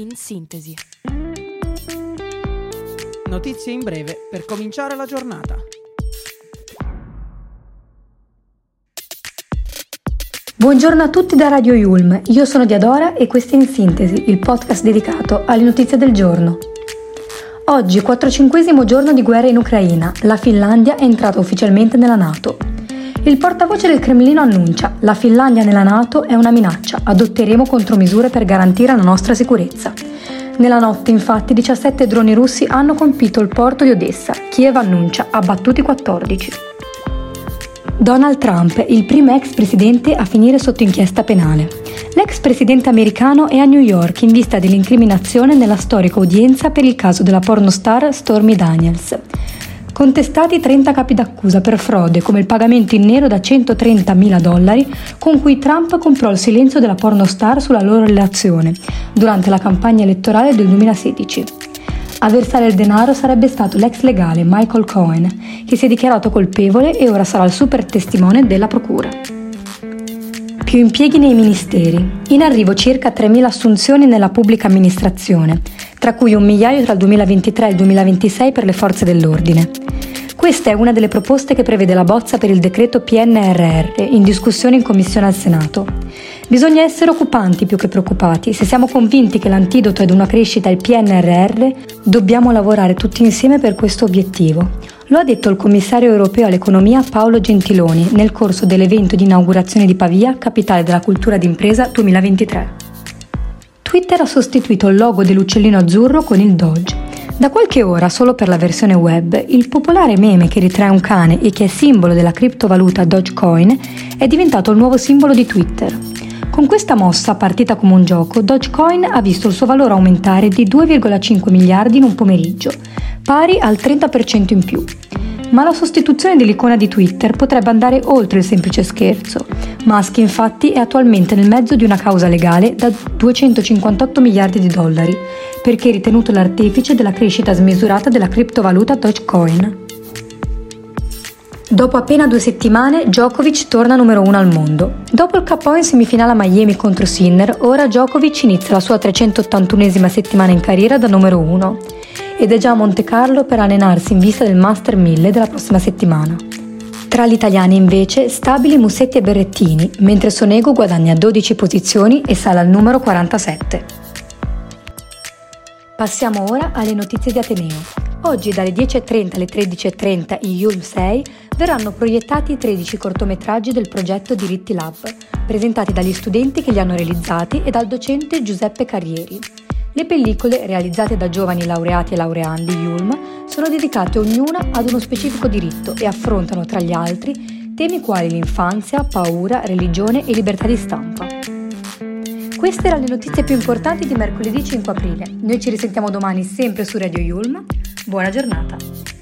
in sintesi. Notizie in breve per cominciare la giornata. Buongiorno a tutti da Radio Yulm, io sono Diadora e questo è In Sintesi, il podcast dedicato alle notizie del giorno. Oggi, 45 giorno di guerra in Ucraina, la Finlandia è entrata ufficialmente nella Nato. Il portavoce del Cremlino annuncia: La Finlandia nella Nato è una minaccia, adotteremo contromisure per garantire la nostra sicurezza. Nella notte, infatti, 17 droni russi hanno colpito il porto di Odessa. Kiev annuncia abbattuti 14. Donald Trump, il primo ex presidente a finire sotto inchiesta penale. L'ex presidente americano è a New York in vista dell'incriminazione nella storica udienza per il caso della pornostar Stormy Daniels. Contestati 30 capi d'accusa per frode come il pagamento in nero da 130.000 dollari con cui Trump comprò il silenzio della pornostar sulla loro relazione durante la campagna elettorale del 2016. A versare il denaro sarebbe stato l'ex legale Michael Cohen, che si è dichiarato colpevole e ora sarà il super testimone della procura. Più impieghi nei ministeri. In arrivo circa 3.000 assunzioni nella pubblica amministrazione, tra cui un migliaio tra il 2023 e il 2026 per le forze dell'ordine. Questa è una delle proposte che prevede la bozza per il decreto PNRR in discussione in Commissione al Senato. Bisogna essere occupanti più che preoccupati. Se siamo convinti che l'antidoto è ad una crescita il PNRR, dobbiamo lavorare tutti insieme per questo obiettivo. Lo ha detto il commissario europeo all'economia Paolo Gentiloni nel corso dell'evento di inaugurazione di Pavia, capitale della cultura d'impresa 2023. Twitter ha sostituito il logo dell'uccellino azzurro con il Doge. Da qualche ora, solo per la versione web, il popolare meme che ritrae un cane e che è simbolo della criptovaluta Dogecoin è diventato il nuovo simbolo di Twitter. Con questa mossa, partita come un gioco, Dogecoin ha visto il suo valore aumentare di 2,5 miliardi in un pomeriggio, pari al 30% in più. Ma la sostituzione dell'icona di Twitter potrebbe andare oltre il semplice scherzo. Musk infatti è attualmente nel mezzo di una causa legale da 258 miliardi di dollari, perché è ritenuto l'artefice della crescita smisurata della criptovaluta Dogecoin. Dopo appena due settimane, Djokovic torna numero uno al mondo. Dopo il KO in semifinale a Miami contro Sinner, ora Djokovic inizia la sua 381esima settimana in carriera da numero uno ed è già a Monte Carlo per allenarsi in vista del Master 1000 della prossima settimana. Tra gli italiani invece stabili Musetti e Berrettini, mentre Sonego guadagna 12 posizioni e sale al numero 47. Passiamo ora alle notizie di Ateneo. Oggi dalle 10.30 alle 13.30 in Yulm 6 verranno proiettati 13 cortometraggi del progetto Diritti Lab, presentati dagli studenti che li hanno realizzati e dal docente Giuseppe Carrieri. Le pellicole, realizzate da giovani laureati e laureandi Yulm, sono dedicate ognuna ad uno specifico diritto e affrontano, tra gli altri, temi quali l'infanzia, paura, religione e libertà di stampa. Queste erano le notizie più importanti di mercoledì 5 aprile. Noi ci risentiamo domani sempre su Radio Yulm. Buona giornata!